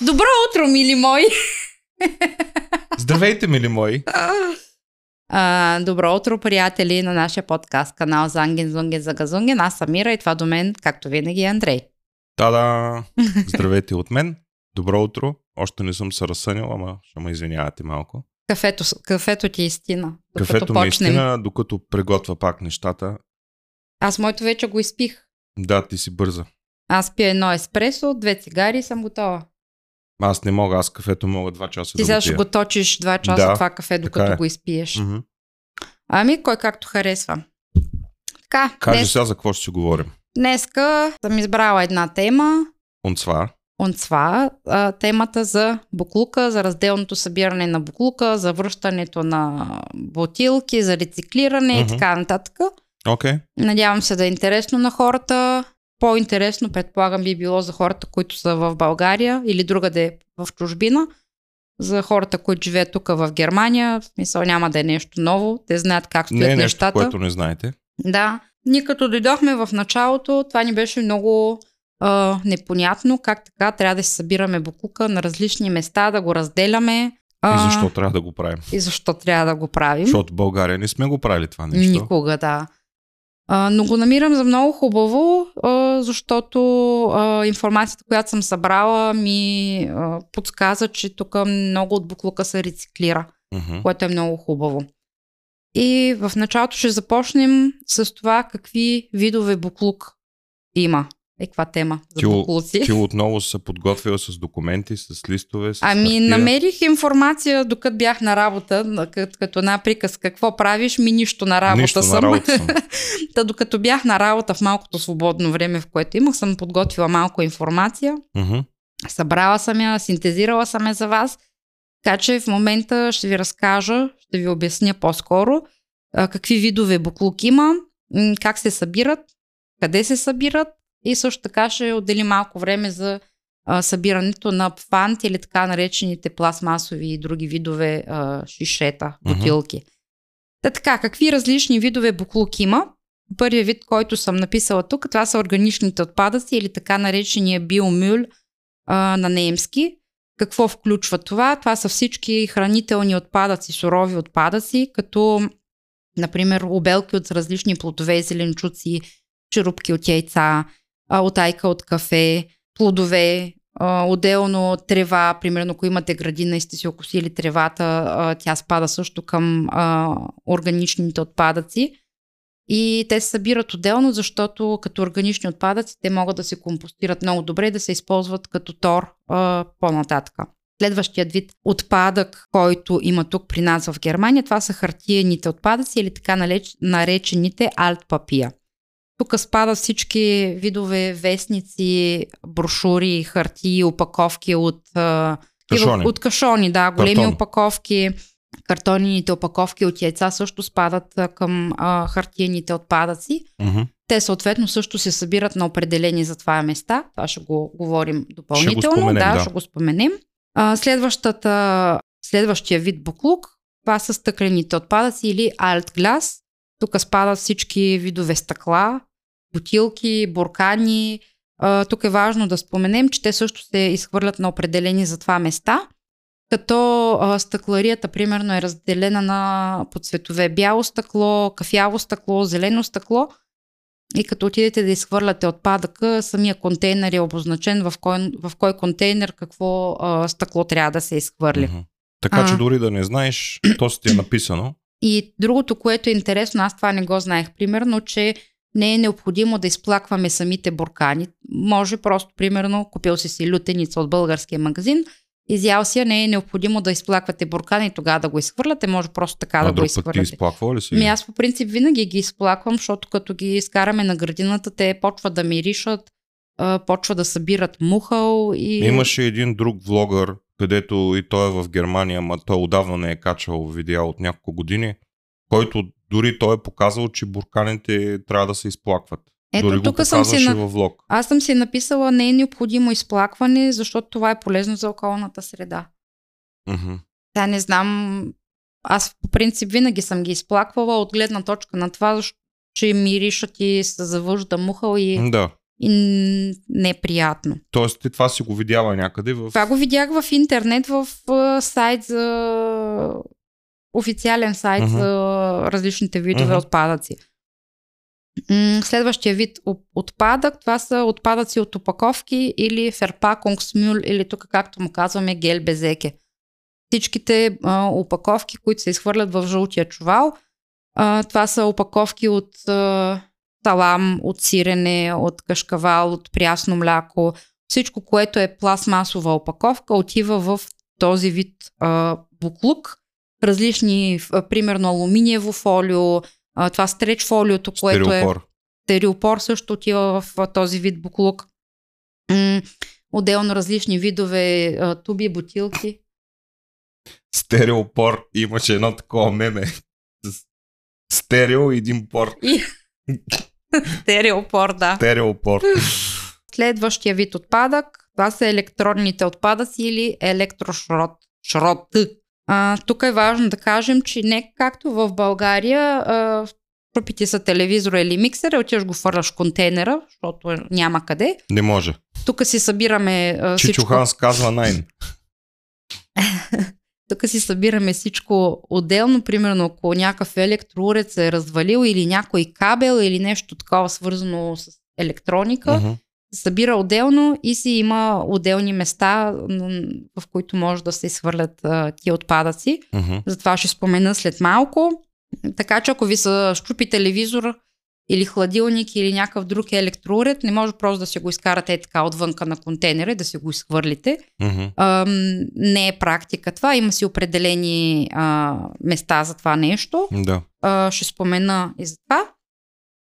Добро утро, мили мои! Здравейте, мили мои! А, добро утро, приятели на нашия подкаст канал Занген Зунген за Газунген. Аз съм Мира и това до мен, както винаги, е Андрей. Та-да! Здравейте от мен. Добро утро. Още не съм се разсънил, ама ще ме извинявате малко. Кафето, кафето ти е истина. Кафето ми е истина, докато приготвя пак нещата. Аз моето вече го изпих. Да, ти си бърза. Аз пия едно еспресо, две цигари и съм готова. Аз не мога, аз кафето мога два часа Ти да сега ще го точиш два часа Да, това кафе, докато е. го изпиеш. Мгм. Ами, кой както харесва. Така, Кажи днес, сега за какво ще си говорим. днеска съм избрала една тема, Онцва. Онцва, а, темата за буклука, за разделното събиране на буклука, за връщането на бутилки, за рециклиране и Мгм. така нататък. Окей. Надявам се да е интересно на хората. По-интересно, предполагам, би било за хората, които са в България или другаде в чужбина. За хората, които живеят тук в Германия, в смисъл няма да е нещо ново. Те знаят как стоят Не е нещо, нещата. което не знаете. Да. Ние като дойдохме в началото, това ни беше много а, непонятно, как така трябва да си събираме буклука на различни места, да го разделяме. А, И защо трябва да го правим? И защо трябва да го правим. Защото в България не сме го правили това нещо. Никога, да. А, но го намирам за много хубаво, а, защото а, информацията, която съм събрала, ми а, подсказа, че тук много от буклука се рециклира, Мгм. което е много хубаво. И в началото ще започнем с това какви видове буклук има. Е, каква тема за Ти, буклуци. ти отново се подготвила с документи, с листове, с Ами, хартия. намерих информация, докато бях на работа, като, като една приказ, какво правиш, ми нищо на работа Нищо съм. на работа съм. Та докато бях на работа в малкото свободно време, в което имах, съм подготвила малко информация, Мгм. събрала съм я, синтезирала съм я за вас, така че в момента ще ви разкажа, ще ви обясня по-скоро какви видове буклук има, как се събират, къде се събират и също така ще отделим малко време за а, събирането на пфант или така наречените пластмасови и други видове а, шишета, бутилки. Та така, какви различни видове буклук има? Първият вид, който съм написала тук, това са органичните отпадъци или така наречения биомюль а, на немски. Какво включва това? Това са всички хранителни отпадъци, сурови отпадъци, като например обелки от различни плодове зеленчуци, черупки от яйца, а, отайка от кафе, плодове, а, отделно трева, примерно ако имате градина и сте си окосили тревата, а, тя спада също към а, органичните отпадъци. И те се събират отделно, защото като органични отпадъци те могат да се компостират много добре и да се използват като тор а, по-нататък. Следващият вид отпадък, който има тук при нас в Германия, това са хартиените отпадъци или така наречените альтпапия. Тук спадат всички видове вестници, брошури, хартии, опаковки от, Кашони. от кашони, да, големи Картон. опаковки. Картонените опаковки от яйца също спадат към а, хартиените отпадъци. Мгм. Те съответно също се събират на определени за това места. Това ще го говорим допълнително. споменем, да, да. ще го споменем. А, следващата, следващия вид буклук, това са стъклените отпадъци или альтглас. Тук спадат всички видове стъкла, бутилки, буркани. А, тук е важно да споменем, че те също се изхвърлят на определени за това места. Като а, стъкларията, примерно, е разделена на по цветове бяло стъкло, кафяво стъкло, зелено стъкло. И като отидете да изхвърляте отпадъка, самия контейнер е обозначен в кой, в кой контейнер какво а, стъкло трябва да се изхвърли. Мгм. Така че А. дори да не знаеш, то си ти е написано. И другото, което е интересно, аз това не го знаех, примерно, че не е необходимо да изплакваме самите буркани. Може просто, примерно, купил си си лютеница от българския магазин, изял си я, не е необходимо да изплаквате буркани и тогава да го изхвърляте, може просто така а да го друг път ти изхвърляте. изплаква ли си? Ми аз по принцип винаги ги изплаквам, защото като ги изкараме на градината, те почват да миришат, почва да събират мухъл и... Имаше един друг влогър, където и той е в Германия, ма той отдавна не е качвал видеа от няколко години, който дори той е показал, че бурканите трябва да се изплакват. Ето, дори тук съм си във влог. Аз съм си написала, не е необходимо изплакване, защото това е полезно за околната среда. Та не знам, аз по принцип винаги съм ги изплаквала от гледна точка на това, че миришат и се завъжда мухъл и Да. И неприятно. Тоест ти това си го видяла някъде в... Това го видях в интернет в сайт за официален сайт uh-huh. за различните видове uh-huh. отпадъци. Следващия вид отпадък, това са отпадъци от опаковки или ферпаконгсмюл или тук както му казваме гел безеке. Всичките а, опаковки, които се изхвърлят в жълтия чувал, а, това са опаковки от а, салам, от сирене, от кашкавал, от прясно мляко. Всичко, което е пластмасова опаковка, отива в този вид а, буклук. Различни, а, примерно алуминиево фолио, а, това стреч фолиото, което Стереопор. е... Стереопор също отива в а, този вид буклук. М- отделно различни видове а, туби, бутилки. Стереопор имаше едно такова меме. Стерео и един пор. И... Стереопор, да. Стереопор. Следващия вид отпадък, това са електронните отпадъци или електрошрот. Шрот. А, тук е важно да кажем, че не както в България а, крупите са телевизора или миксера, отиваш го фърляш в контейнера, защото няма къде. Не може. Тук си събираме а, всичко. Ханс казва найн. Тук си събираме всичко отделно, примерно ако някакъв електроурец е развалил или някой кабел или нещо такова свързано с електроника, Мгм. се събира отделно и си има отделни места, в които може да се изхвърлят тия отпадъци. Мгм. Затова ще спомена след малко. Така че ако ви се щупи телевизор или хладилник или някакъв друг електроуред, не може просто да се го изкарате е така отвънка на контейнера и да се го изхвърлите. Мгм. Ам, не е практика това. Има си определени а, места за това нещо. Да. А, ще спомена и за това.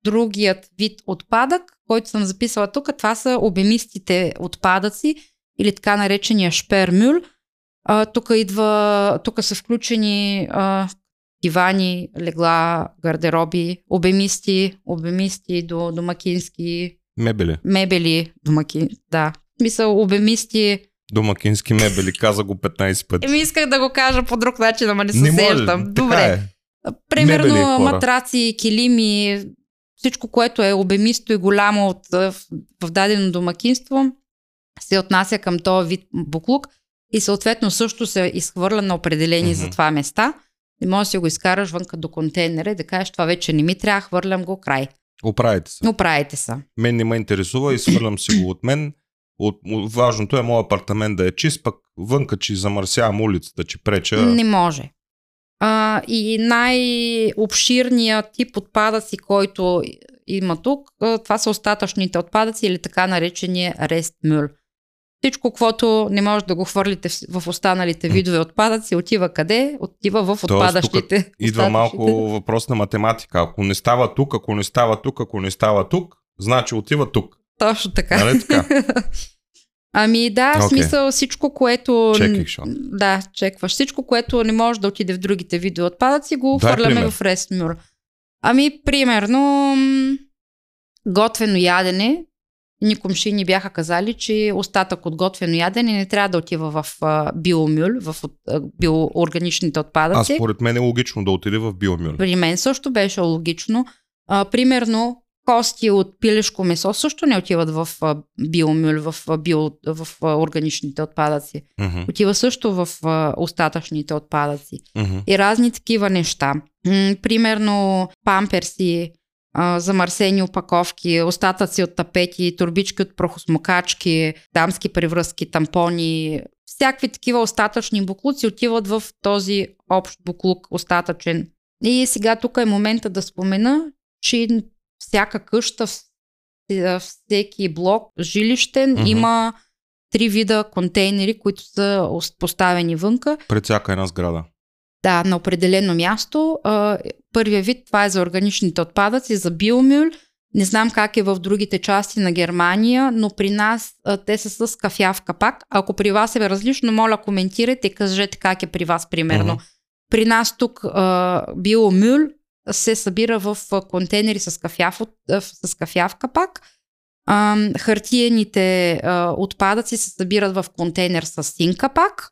Другият вид отпадък, който съм записала тук, това са обемистите отпадъци или така наречения шпермюл. А, тук идва, тук са включени а, дивани, легла, гардероби, обемисти, обемисти до домакински Мебели. мебели, домаки, да. В Смисъл, обемисти. Домакински мебели. Каза го 15 пъти. Еми исках да го кажа по друг начин, ама не се сещам. Добре. е. Примерно Мебели, матраци, килими, всичко, което е обемисто и голямо от, в, в дадено домакинство, се отнася към този вид буклук и съответно също се изхвърля на определени Мгм. за това места. Не можеш да си го изкараш вънка до контейнера и да кажеш, това вече не ми трябва, хвърлям го край. Оправите се. Но правите са. Мен не ме интересува и свърлям си го от мен. От, от, важното е моят апартамент да е чист, пък вънка, че замърсявам улицата, че преча. Не може. А, и най-обширният тип отпадъци, който има тук, това са остатъчните отпадъци или така наречения рестмюл. Всичко, което не може да го хвърлите в- останалите видове отпадъци, отива къде? Отива в отпадащите. Идва остатъчните. малко въпрос на математика. Ако не става тук, ако не става тук, ако не става тук, значи отива тук. Точно така. Нали така? Ами да, в Окей. смисъл всичко, което... Чеких. Да, чекваш. Всичко, което не може да отиде в другите видове отпадъци, го Дай хвърляме пример. в Рестмюр. Ами, примерно, готвено ядене. Ни комши ни бяха казали, че остатък от готвено ядене не трябва да отива в а, биомюл, в а, биоорганичните А отпадъци. според мен е логично да отиде в биомюл. При мен също беше логично. А, примерно, кости от пилешко месо също не отиват в а, биомюл, в, а, био, в а, органичните отпадъци. Мгм, Отива също в а, остатъчните отпадъци. мгм. И разни такива неща. Примерно памперси, а, замърсени опаковки, остатъци от тапети, турбички от прахосмокачки, дамски превръзки, тампони, всякакви такива остатъчни буклуци отиват в този общ буклук, остатъчен. И сега тук е момента да спомена, че всяка къща, вс- всеки блок, жилищен, Мгм. има три вида контейнери, които са ос- поставени вънка. Пред всяка една сграда. Да, на определено място. А, Първия вид, това е за органичните отпадъци, за биомюл. Не знам как е в другите части на Германия, но при нас а, те са с кафяв капак. Ако при вас е различно, моля коментирайте и кажете как е при вас примерно. Мгм. При нас тук а, биомюл се събира в контейнери с кафяв, с кафяв капак. А, хартиените а, отпадъци се събират в контейнер с син капак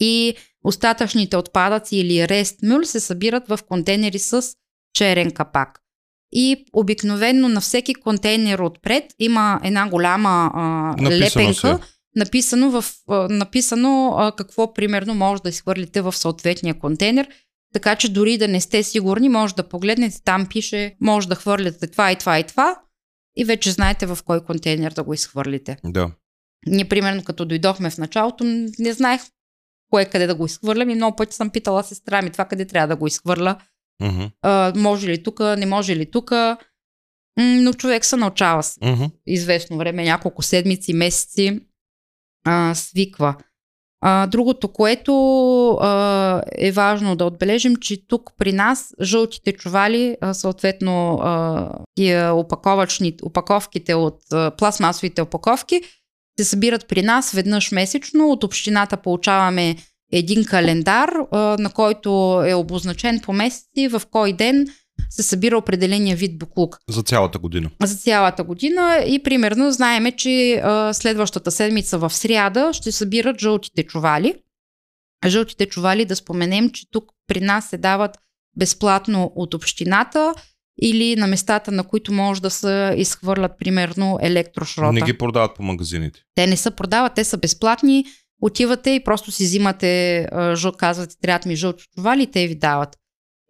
и остатъчните отпадъци или рестмюл се събират в контейнери с черен капак. и обикновенно на всеки контейнер отпред има една голяма а, Написано лепенка, се. написано, в, а, написано а, какво примерно може да изхвърлите в съответния контейнер. Така че дори да не сте сигурни, може да погледнете, там пише, може да хвърляте това и това и това и вече знаете в кой контейнер да го изхвърлите. Да. Ние, примерно, като дойдохме в началото, не знаех кое къде да го изхвърлям и много пъти съм питала сестра ми това къде трябва да го изхвърля. Мгм. А, може ли тук, не може ли тук. Но човек се научава с Мгм. известно време, няколко седмици, месеци, а, свиква. А, другото, което а, е важно да отбележим, че тук при нас жълтите чували, а, съответно а, тия опаковачни, опаковките от а, пластмасовите опаковки, се събират при нас веднъж месечно. От общината получаваме един календар, на който е обозначен по месеци в кой ден се събира определения вид буклук За цялата година. за цялата година и примерно знаеме, че а, следващата седмица в сряда ще събират жълтите чували. Жълтите чували да споменем, че тук при нас се дават безплатно от общината или на местата, на които може да се изхвърлят примерно електрошрота. Не ги продават по магазините. Те не се продават, те са безплатни. Отивате и просто си взимате, жъл, казвате, трябват ми жълти чували те ви дават.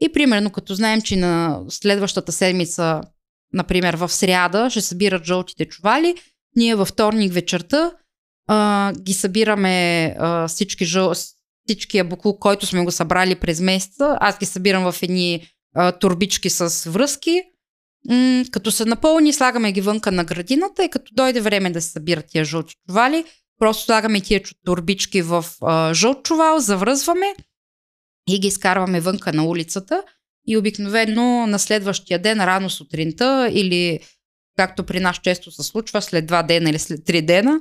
И примерно, като знаем, че на следващата седмица, например в сряда, ще събират жълтите чували, ние във вторник вечерта а, ги събираме а, всички жъл, всичкия буклук, който сме го събрали през месеца. Аз ги събирам в едни а, турбички с връзки. М, като се напълни, слагаме ги вънка на градината и като дойде време да се събират тия жълти чували, просто слагаме тия турбички в а, жълт чувал, завръзваме и ги изкарваме вънка на улицата и обикновено на следващия ден, рано сутринта или както при нас често се случва, след два дена или след три дена,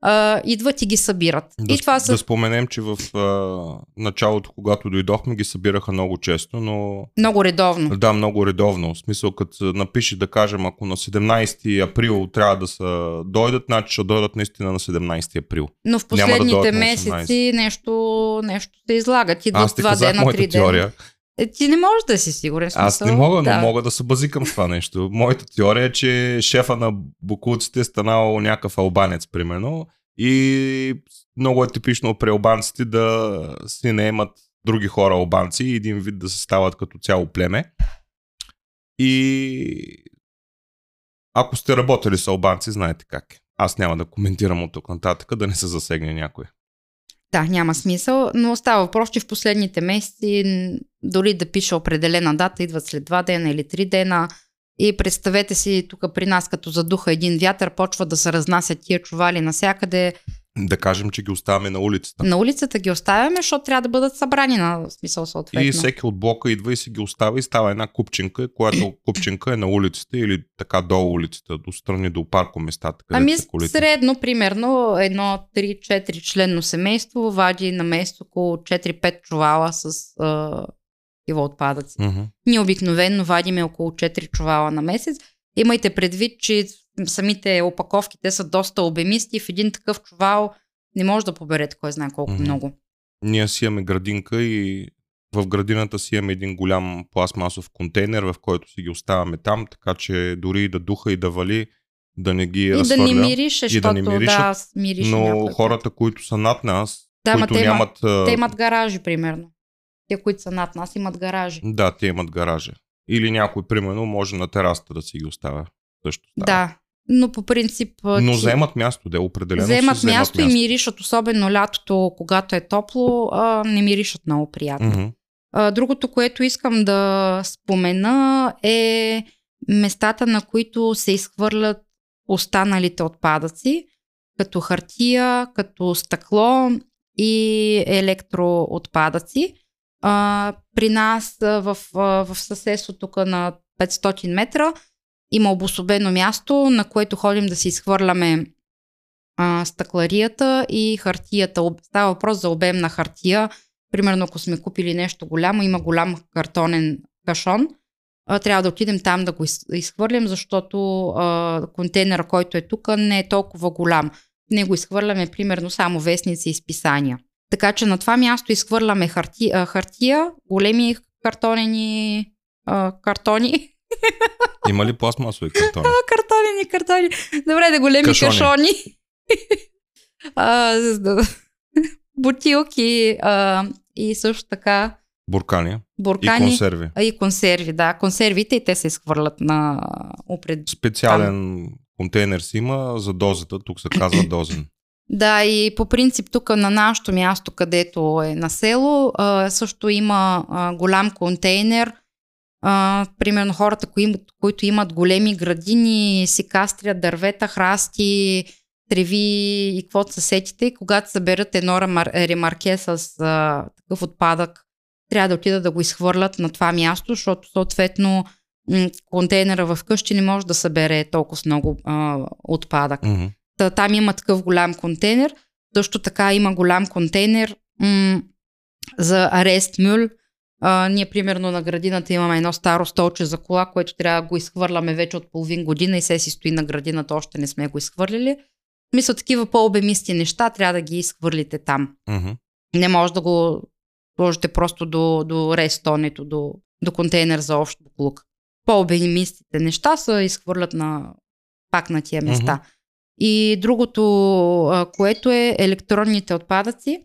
а, идват и ги събират. Да, и това са... да споменем, че в а, началото, когато дойдохме, ги събираха много често, но Много редовно. да, много редовно. В смисъл, като напише, да кажем, ако на 17 април трябва да са дойдат, значи ще дойдат наистина на 17 април. Но в да последните на месеци нещо, нещо се излагат. Идват Аз ти два казах дена, моята три дена. Е, ти не можеш да си сигурен. в Аз не смисъл. мога, но да. мога да се базикам с това нещо. Моята теория е, че шефа на букулците е станал някакъв албанец, примерно. И много е типично при албанците да си не имат други хора албанци и един вид да се стават като цяло племе. И ако сте работили с албанци, знаете как е. Аз няма да коментирам от тук нататък, да не се засегне някой. Да, няма смисъл, но става въпрос, че в последните месеци дори да пише определена дата, идват след два дена или три дена. И представете си, тук при нас, като задуха един вятър, почва да се разнасят тия чували навсякъде. Да кажем, че ги оставяме на улицата. На улицата ги оставяме, защото трябва да бъдат събрани на смисъл съответно. И всеки от блока идва и си ги оставя и става една купчинка, която купчинка е на улицата или така до улицата, до страни до паркоместата, Ами средно, примерно, едно 3-4 членно семейство вади на место около 4-5 чувала с а, такива отпадъци. Мгм. Ние обикновенно вадиме около 4 чувала на месец. Имайте предвид, че самите опаковки, те са доста обемисти. В един такъв чувал не може да поберете кой знае колко Мгм. много. Ние си имаме градинка и в градината си имаме един голям пластмасов контейнер, в който си ги оставяме там, така че дори и да духа и да вали, да не ги И да разхвърля. не мирише, и да не миришат, да, мирише но хората, които са над нас, Да, които те, нямат... те имат гаражи, примерно. Те, които са над нас, имат гаражи. Да, те имат гаража. Или някой, примерно, може на терасата да си ги оставя. Също става. Да, но по принцип... Но вземат място, да, определено вземат вземат място, и миришат, особено лятото, когато е топло, а, не миришат много приятно. Мгм. А, другото, което искам да спомена е местата, на които се изхвърлят останалите отпадъци, като хартия, като стъкло и електроотпадъци. А, при нас в, в съседство тук на 500 метра има обособено място, на което ходим да си изхвърляме а, стъкларията и хартията. Става въпрос за обемна хартия. Примерно, ако сме купили нещо голямо, има голям картонен кашон, а, трябва да отидем там да го из- изхвърлим, защото а, контейнера, който е тук, не е толкова голям. В него изхвърляме примерно само вестници и списания. Така че на това място изхвърляме харти, а, хартия, големи картонени а, картони Има ли пластмасови картони? А, картони, не картони. Добре, да големи Кашони. кашони. а, бутилки а, и също така Буркани и буркани. консерви. А, и консерви, да. Консервите и те се изхвърлят на опред... Специален контейнер си има за дозата, тук се казва дозен. Да, и по принцип тук на нашето място, където е на село, също има голям контейнер. Примерно хората, които имат големи градини, си кастрят дървета, храсти, треви и каквото се сетите, когато съберат едно ремар- ремарке с такъв отпадък, трябва да отидат да го изхвърлят на това място, защото съответно контейнера в къщи не може да събере толкова много отпадък. Мгм. Та, там има такъв голям контейнер. Също така има голям контейнер м- за арест мюл. А, ние примерно на градината имаме едно старо столче за кола, което трябва да го изхвърляме вече от половин година и се си стои на градината, още не сме го изхвърлили. Мисля, такива по-обемисти неща трябва да ги изхвърлите там. Мгм. Не може да го сложите просто до, до рестонето, до, до контейнер за общ буклук. По-обемистите неща се изхвърлят на, пак на тия места. Мгм. И другото, което е електронните отпадъци,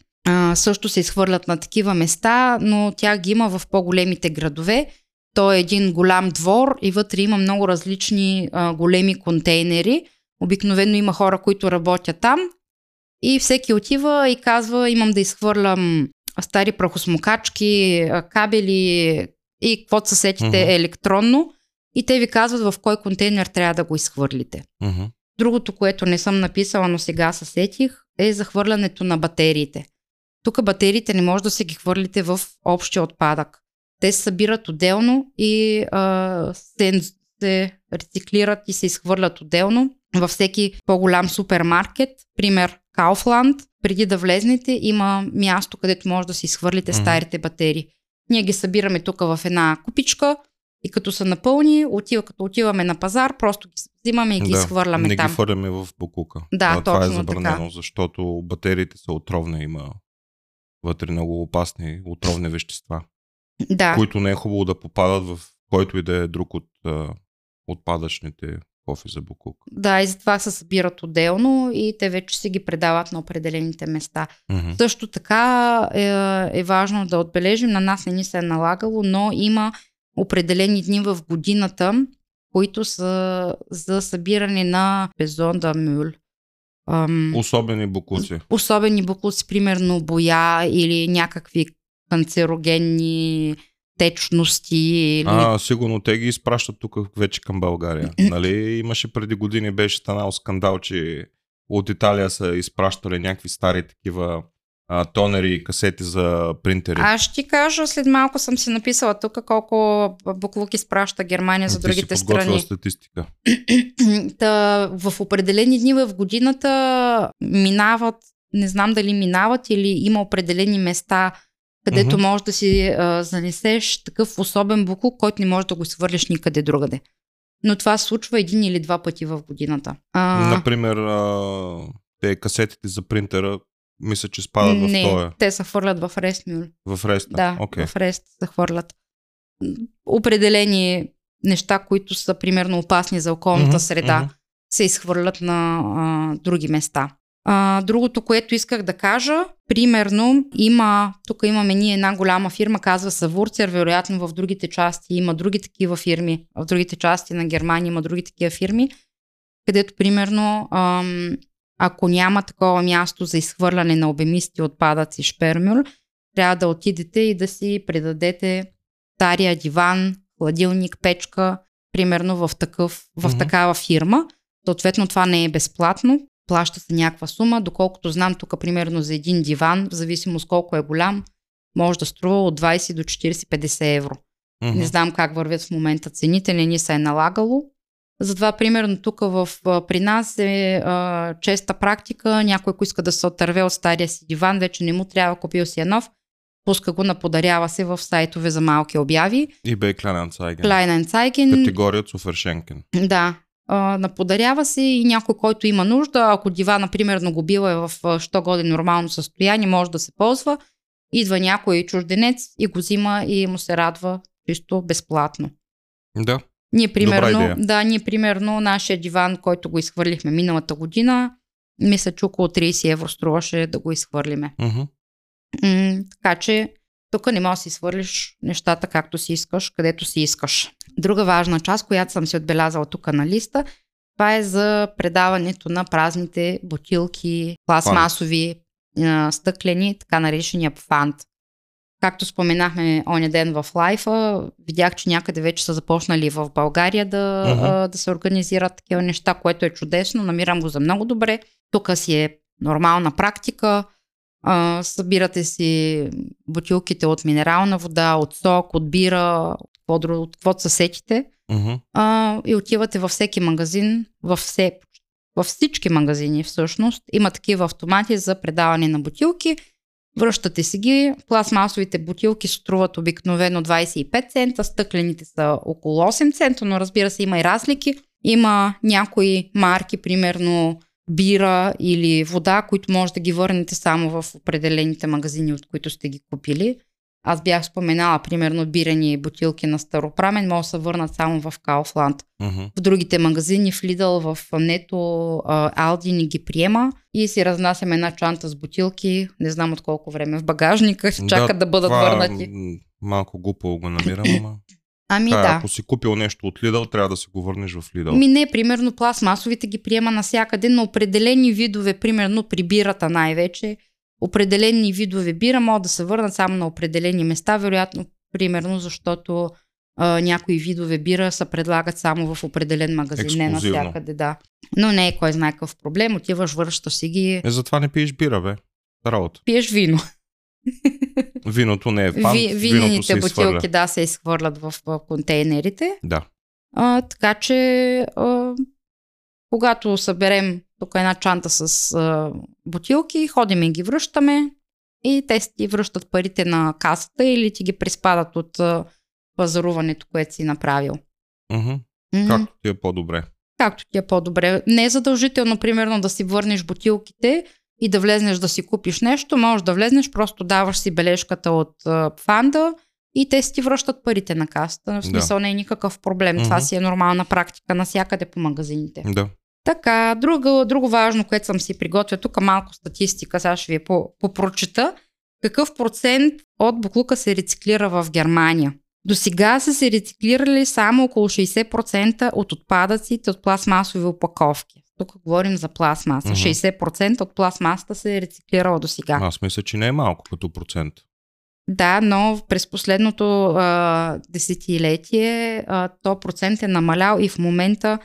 също се изхвърлят на такива места, но тя ги има в по-големите градове. То е един голям двор и вътре има много различни а, големи контейнери. Обикновено има хора, които работят там и всеки отива и казва, имам да изхвърлям стари прахосмокачки, кабели и каквото се сетите Мгм. електронно. И те ви казват в кой контейнер трябва да го изхвърлите. Мгм. Другото, което не съм написала, но сега се сетих, е захвърлянето на батериите. Тук батериите не може да се ги хвърлите в общия отпадък. Те се събират отделно и а, се, се рециклират и се изхвърлят отделно във всеки по-голям супермаркет. Пример Kaufland. Преди да влезнете има място, където може да си изхвърлите Мгм. старите батерии. Ние ги събираме тук в една купичка и като са напълни, отива, като отиваме на пазар, просто ги взимаме и ги Да, изхвърляме не там. ги хвърляме в буклука. Да, това е точно забранено, така. защото батериите са отровни, има вътре много опасни отровни вещества, Да, които не е хубаво да попадат в който и да е друг от а, отпадъчните кофи за буклук. да, и затова се събират отделно и те вече се ги предават на определените места. Мгм. Също така е, е важно да отбележим, на нас не ни се е налагало, но има определени дни в годината, които са за събиране на безонда мюл. Ам, Особени буклуци. особени буклуци, примерно боя или някакви канцерогенни течности. Или... А, сигурно те ги изпращат тук вече към България. нали? Имаше преди години, беше станал скандал, че от Италия са изпращали някакви стари такива а, тонери и касети за принтери. Аз ще ти кажа, след малко съм си написала тук колко буклук изпраща Германия за Ти другите си страни. статистика. Та, в определени дни в годината минават, не знам дали минават или има определени места, където Мгм. можеш да си а, занесеш такъв особен буклук, който не можеш да го свърлиш никъде другаде. Но това се случва един или два пъти в годината. А, Например, а, те касетите за принтера, мисля, че спадат в не, този, те се хвърлят в Рестмюл. в реста. Да, Окей. в Рест се хвърлят. Определени неща, които са примерно опасни за околната Мгм, среда, мгм. се изхвърлят на а, други места. А, другото, което исках да кажа, примерно има, тук имаме ние една голяма фирма, казва се Вурцер, вероятно в другите части има други такива фирми, в другите части на Германия има други такива фирми, където примерно ам, ако няма такова място за изхвърляне на обемисти отпадъци шпермюр, трябва да отидете и да си предадете стария диван, хладилник, печка, примерно в, такъв, в Мгм. такава фирма. Съответно, това не е безплатно. Плаща се някаква сума. Доколкото знам, тук примерно за един диван, в зависимост колко е голям, може да струва от 20 до 40-50 евро. Мгм. Не знам как вървят в момента цените, не ни се е налагало. Затова, примерно, тук в, при нас е а, честа практика. Някой, ако иска да се отърве от стария си диван, вече не му трябва, купил си е нов, пуска го, наподарява се в сайтове за малки обяви. eBay Kleinanzeigen. Kleinanzeigen, Категория Цуфершенкен. да, а, наподарява се и някой, който има нужда, ако дивана, примерно, го била е в що годи нормално състояние, може да се ползва. Идва някой чужденец и го взима и му се радва чисто безплатно. Да. Ние примерно, да, ние примерно нашия диван, който го изхвърлихме миналата година, мисля, че около 30 евро струваше да го изхвърлиме. Мгм. М, така че тук не можеш да си свърлиш нещата както си искаш, където си искаш. Друга важна част, която съм си отбелязала тук на листа, това е за предаването на празните бутилки, пластмасови, стъклени, така наречения фант. Както споменахме оня ден в лайфа, видях, че някъде вече са започнали в България да, а, да се организират такива неща, което е чудесно. Намирам го за много добре. Тук си е нормална практика. А, събирате си бутилките от минерална вода, от сок, от бира, от друго- от каквото се сетите Мгм. а, и отивате във всеки магазин, във, все, във всички магазини всъщност. Има такива автомати за предаване на бутилки. Връщате си ги. Пластмасовите бутилки струват обикновено 25 цента, стъклените са около 8 цента, но разбира се има и разлики. Има някои марки, примерно бира или вода, които може да ги върнете само в определените магазини, от които сте ги купили. Аз бях споменала, примерно, бирени бутилки на старопрамен, може да се върнат само в Кауфланд. Мгм. В другите магазини, в Lidl, в Нето, Алди ни ги приема и си разнасяме една чанта с бутилки, не знам от колко време в багажника, чакат да, бъдат това, върнати. Малко глупо го намирам, ама. Ами Така, да. Ако си купил нещо от Lidl, трябва да си го върнеш в Lidl. Ми не, примерно пластмасовите ги приема навсякъде, но определени видове, примерно при бирата най-вече, определени видове бира могат да се върнат само на определени места, вероятно, примерно, защото а, някои видове бира се предлагат само в определен магазин, не Ексклюзивно. навсякъде, да. Но не е кой знае какъв проблем, отиваш, връщаш си ги, Е, затова не пиеш бира, бе. Работа. пиеш вино. Виното не е фан, Ви, винените бутилки, да, се изхвърлят в, в контейнерите. Да. А, така че, а, когато съберем тук една чанта с а, бутилки, ходим и ги връщаме и те си ти връщат парите на касата или ти ги приспадат от а, пазаруването, което си направил. М, Както ти е по-добре. Както ти е по-добре. Не е задължително, примерно, да си върнеш бутилките и да влезнеш да си купиш нещо. Можеш да влезнеш, просто даваш си бележката от а, фанда и те си ти връщат парите на касата. В смисъл не е никакъв проблем. Това Мгм. си е нормална практика навсякъде по магазините. Да. Така, друго, друго важно, което съм си приготвила, тук малко статистика, сега ще ви я по, попрочета. Какъв процент от буклука се рециклира в Германия? До сега са се рециклирали само около 60% от отпадъците от пластмасови опаковки. Тук говорим за пластмаса. Мгм. 60% от пластмасата се е рециклирала до сега. Аз мисля, че не е малко като процент. Да, но през последното а, десетилетие а, то процент е намалял и в момента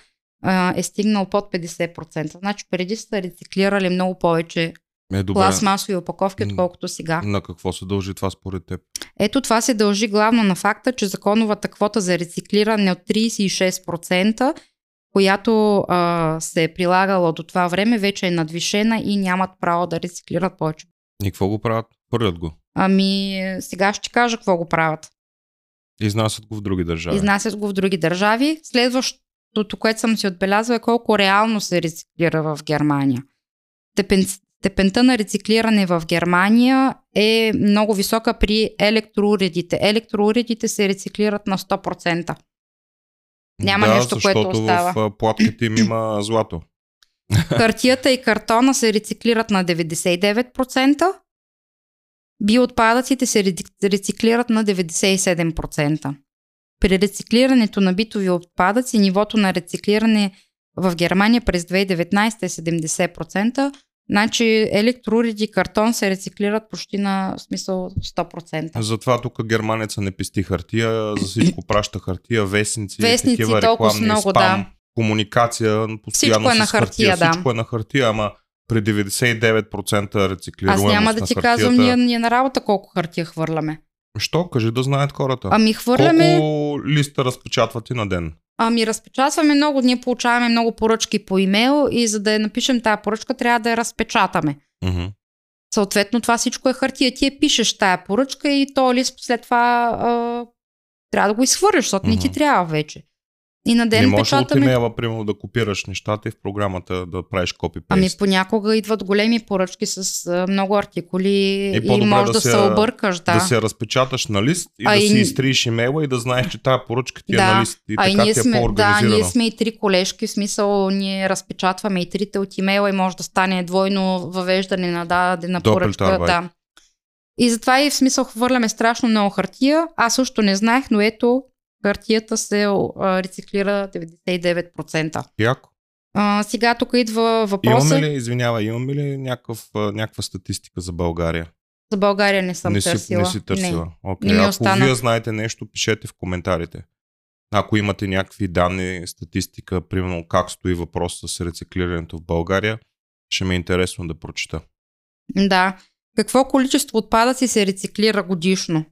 е стигнал под 50%. Значи преди са рециклирали много повече Е, добре. пластмасови опаковки, отколкото сега. На какво се дължи това според теб? Ето това се дължи главно на факта, че законовата квота за рециклиране от 36%, която а, се е прилагала до това време, вече е надвишена и нямат право да рециклират повече. И какво го правят? Пърлят го. Ами сега ще кажа какво го правят. Изнасят го в други държави. Изнасят го в други държави. Следващото, което съм си отбелязала е колко реално се рециклира в Германия. Степен, степента на рециклиране в Германия е много висока при електроуредите. Електроуредите се рециклират на 100%. Няма да, нещо, което остава. в платките им има злато. Хартията и картона се рециклират на 99%. Биоотпадъците се рециклират на 97%. При рециклирането на битови отпадъци нивото на рециклиране в Германия през 2019 е 70%. Значи електроуреди картон се рециклират почти на смисъл 100%. Затова тук германеца не пести хартия, за всичко праща хартия, вестници, Вестници, такива толкова много, спам, да. комуникация, постоянно Всичко е на хартия, да. Всичко е на хартия, ама при 99% рециклируемост Аз няма да на ти хартията. казвам ние, ние на работа колко хартия хвърляме. Що? Кажи да знаят хората. Ами хвърляме... Колко листа разпечатвате на ден? Ами разпечатваме много, ние получаваме много поръчки по имейл и за да я напишем тази поръчка, трябва да я разпечатаме. Мгм. Съответно, това всичко е хартия. Ти я пишеш тая поръчка и то лист след това а, трябва да го изхвърлиш, защото не ти трябва вече. И на ден не можеш от печатаме. имейла, примерно, да копираш нещата и в програмата да правиш копи Ами понякога идват големи поръчки с много артикули и, и може да, се объркаш. Да. да се разпечаташ на лист и А да и- си изтриеш имейла и да знаеш, че тази поръчка ти е Да. на лист и А и така ние ти е сме, да, ние сме и три колежки, в смисъл ние разпечатваме и трите от имейла и може да стане двойно въвеждане на дадена поръчка. Да. И затова и в смисъл хвърляме страшно много хартия. Аз също не знаех, но ето хартията се а, рециклира 99%. Яко. А, сега тук идва въпроса. Имаме ли, извинявай, имаме ли някакъв, някаква статистика за България? За България не съм не, си, търсила. не си търсила. Не ми Ако остана. вие знаете нещо, пишете в коментарите. Ако имате някакви данни, статистика, примерно как стои въпрос с рециклирането в България, ще ми е интересно да прочета. Не. Да. Какво количество отпадъци се рециклира годишно?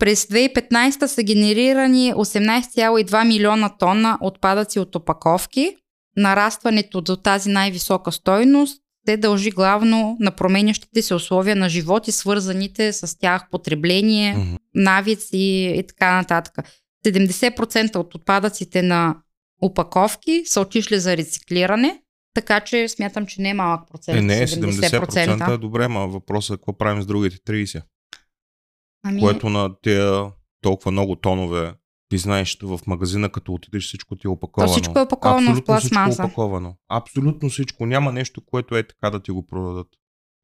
През 2015 са генерирани 18,2 милиона тона отпадъци от опаковки. Нарастването до тази най-висока стойност се дължи главно на променящите се условия на живот и свързаните с тях потребление, Мгм. навици и така нататък. 70% от отпадъците на опаковки са отишли за рециклиране, така че смятам, че не е малък процент. Е, не, 70% е добре, ма въпросът е какво правим с другите 30%. Ами, Което на тия толкова много тонове, ти знаеш, в магазина като отидеш всичко ти е опаковано. То всичко е опаковано в Абсолютно всичко пластмаса. е опаковано. Абсолютно всичко. Няма нещо, което е така да ти го продадат.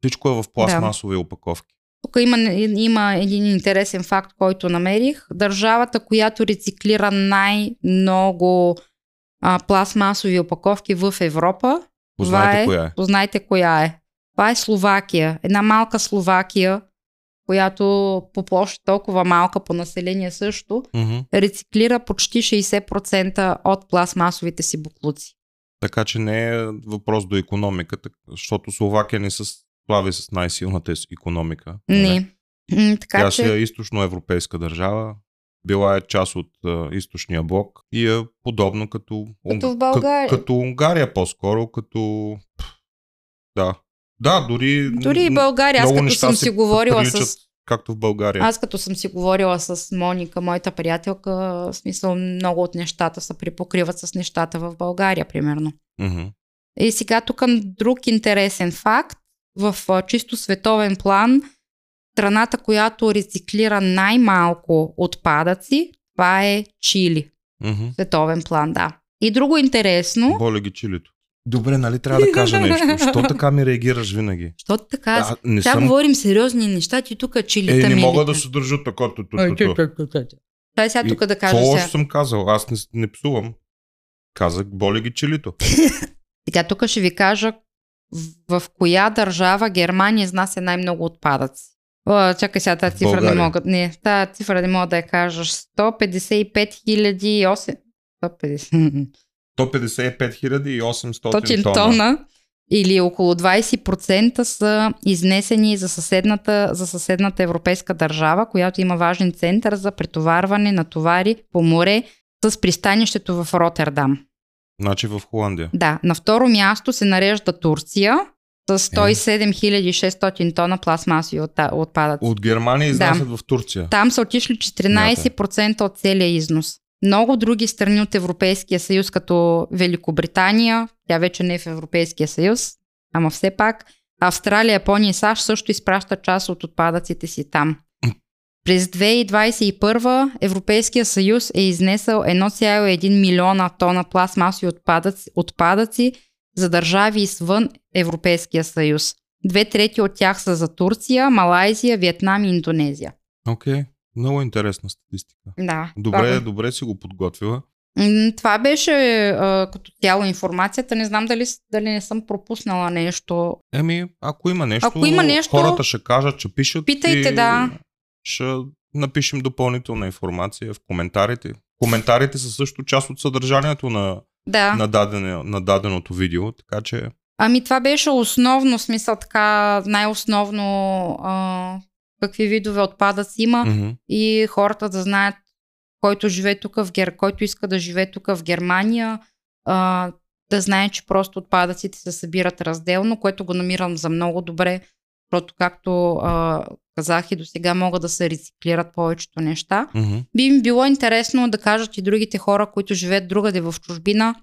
Всичко е в пластмасови опаковки. тук има, има един интересен факт, който намерих. Държавата, която рециклира най-много а, пластмасови опаковки в Европа, Познайте това е, коя е. Познайте коя е. Това е Словакия. Една малка Словакия, която по площ толкова малка, по население също, Мгм. рециклира почти 60% от пластмасовите си буклуци. Така че не е въпрос до економиката, защото Словакия не се слави с най-силната економика. Не. М, така Тя че... си е източноевропейска държава, била е част от а, източния блок и е подобно като, Като България. Като, като Унгария по-скоро, като... Да. Да, дори... Дори и България, аз като съм си говорила приличат с Както в България. Аз като съм си говорила с Моника, моята приятелка, в смисъл много от нещата се припокриват с нещата в България, примерно. Мгм. И сега тук друг интересен факт. В чисто световен план, страната, която рециклира най-малко отпадъци, това е Чили. Мгм. Световен план, да. И друго интересно, Боля ги чилито. Добре, нали трябва да кажа нещо? Що така ми реагираш винаги? защото така. А, не сега съм... говорим сериозни неща, ти тук чилита Е, не мога да се държа така. тю. Дай сега тук да кажа Какво сега. още съм казал? Аз не, не псувам. Казах, боли ги чилито. Сега тук ще ви кажа в, в коя държава Германия изнася най-много отпадъци. О, чакай сега, тази цифра не мога. Не, тази цифра не мога да я кажа. 155 хиляди и 8... 150 155 800 тона. тона. тона или около 20% са изнесени за съседната, за съседната европейска държава, която има важен център за претоварване на товари по море с пристанището в Роттердам. Значи в Холандия. Да, на второ място се нарежда Турция с 107 600 тона пластмасови отпадъци. От Германия изнасят в Турция. Там са отишли 14% от целия износ. Много други страни от Европейския съюз, като Великобритания, тя вече не е в Европейския съюз, ама все пак, Австралия, Япония и САЩ също изпращат част от отпадъците си там. През 2021 Европейския съюз е изнесъл 1,1 милиона тона пластмасови отпадъци, отпадъци за държави извън Европейския съюз. Две трети от тях са за Турция, Малайзия, Виетнам и Индонезия. Окей. Много интересна статистика. Да. Добре, това, добре си го подготвила. Това беше а, като цяло информацията. Не знам дали, дали не съм пропуснала нещо. Еми, ако има нещо, Ако има нещо, хората ще кажат, че пишат. питайте, и да. Ще напишем допълнителна информация в коментарите. Коментарите са също част от съдържанието на, Да. на, дадене, на даденото видео, така че Ами това беше основно, смисъл така, най-основно а, какви видове отпадъци има мгм. и хората да знаят, който живее тук в Гер... който иска да живее тук в Германия, а, да знае, че просто отпадъците се събират разделно, което го намирам за много добре. защото както а, казах и до сега могат да се рециклират повечето неща. Мгм. Би ми било интересно да кажат и другите хора, които живеят другаде в чужбина,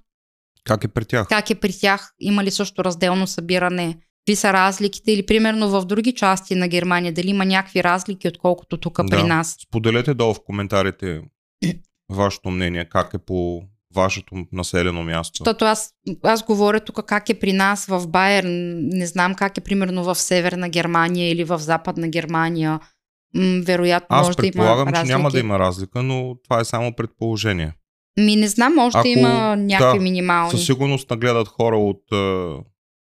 Как е при тях? как е при тях, има ли също разделно събиране, какви са разликите или примерно в други части на Германия, дали има някакви разлики, отколкото тук Да. при нас. Споделете долу в коментарите вашето мнение, как е по вашето населено място. Защото аз, аз говоря тук как е при нас в Байерн, не знам как е примерно в Северна Германия или в Западна Германия. М, вероятно Аз може да има предполагам, че няма да има разлика, но това е само предположение. Ми не знам, може Ако- да има някакви да, минимални. Със сигурност нагледат хора от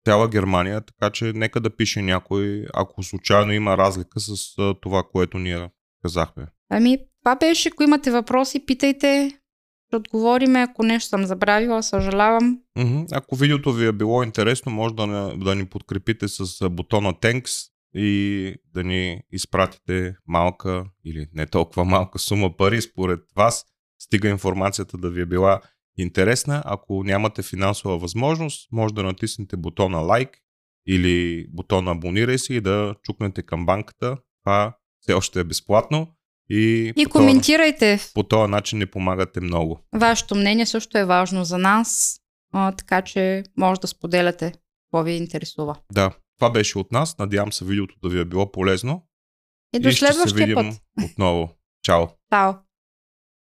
цяла Германия, така че нека да пише някой, ако случайно има разлика с това, което ние казахме. Ами, това беше. Ако имате въпроси, питайте. Ще отговориме. Ако нещо съм забравила, съжалявам. Ако видеото ви е било интересно, може да, не, да ни подкрепите с бутона Thanks и да ни изпратите малка или не толкова малка сума пари според вас. Стига информацията да ви е била интересна. Ако нямате финансова възможност, може да натиснете бутона лайк или бутона абонирай се и да чукнете към банката. Това все още е безплатно. И, И по, коментирайте. по този начин ни помагате много. Вашето мнение също е важно за нас. А, така че може да споделяте какво ви интересува. Да, това беше от нас. Надявам се видеото да ви е било полезно. И до и ще се следващия видим път. отново. Чао! Чао!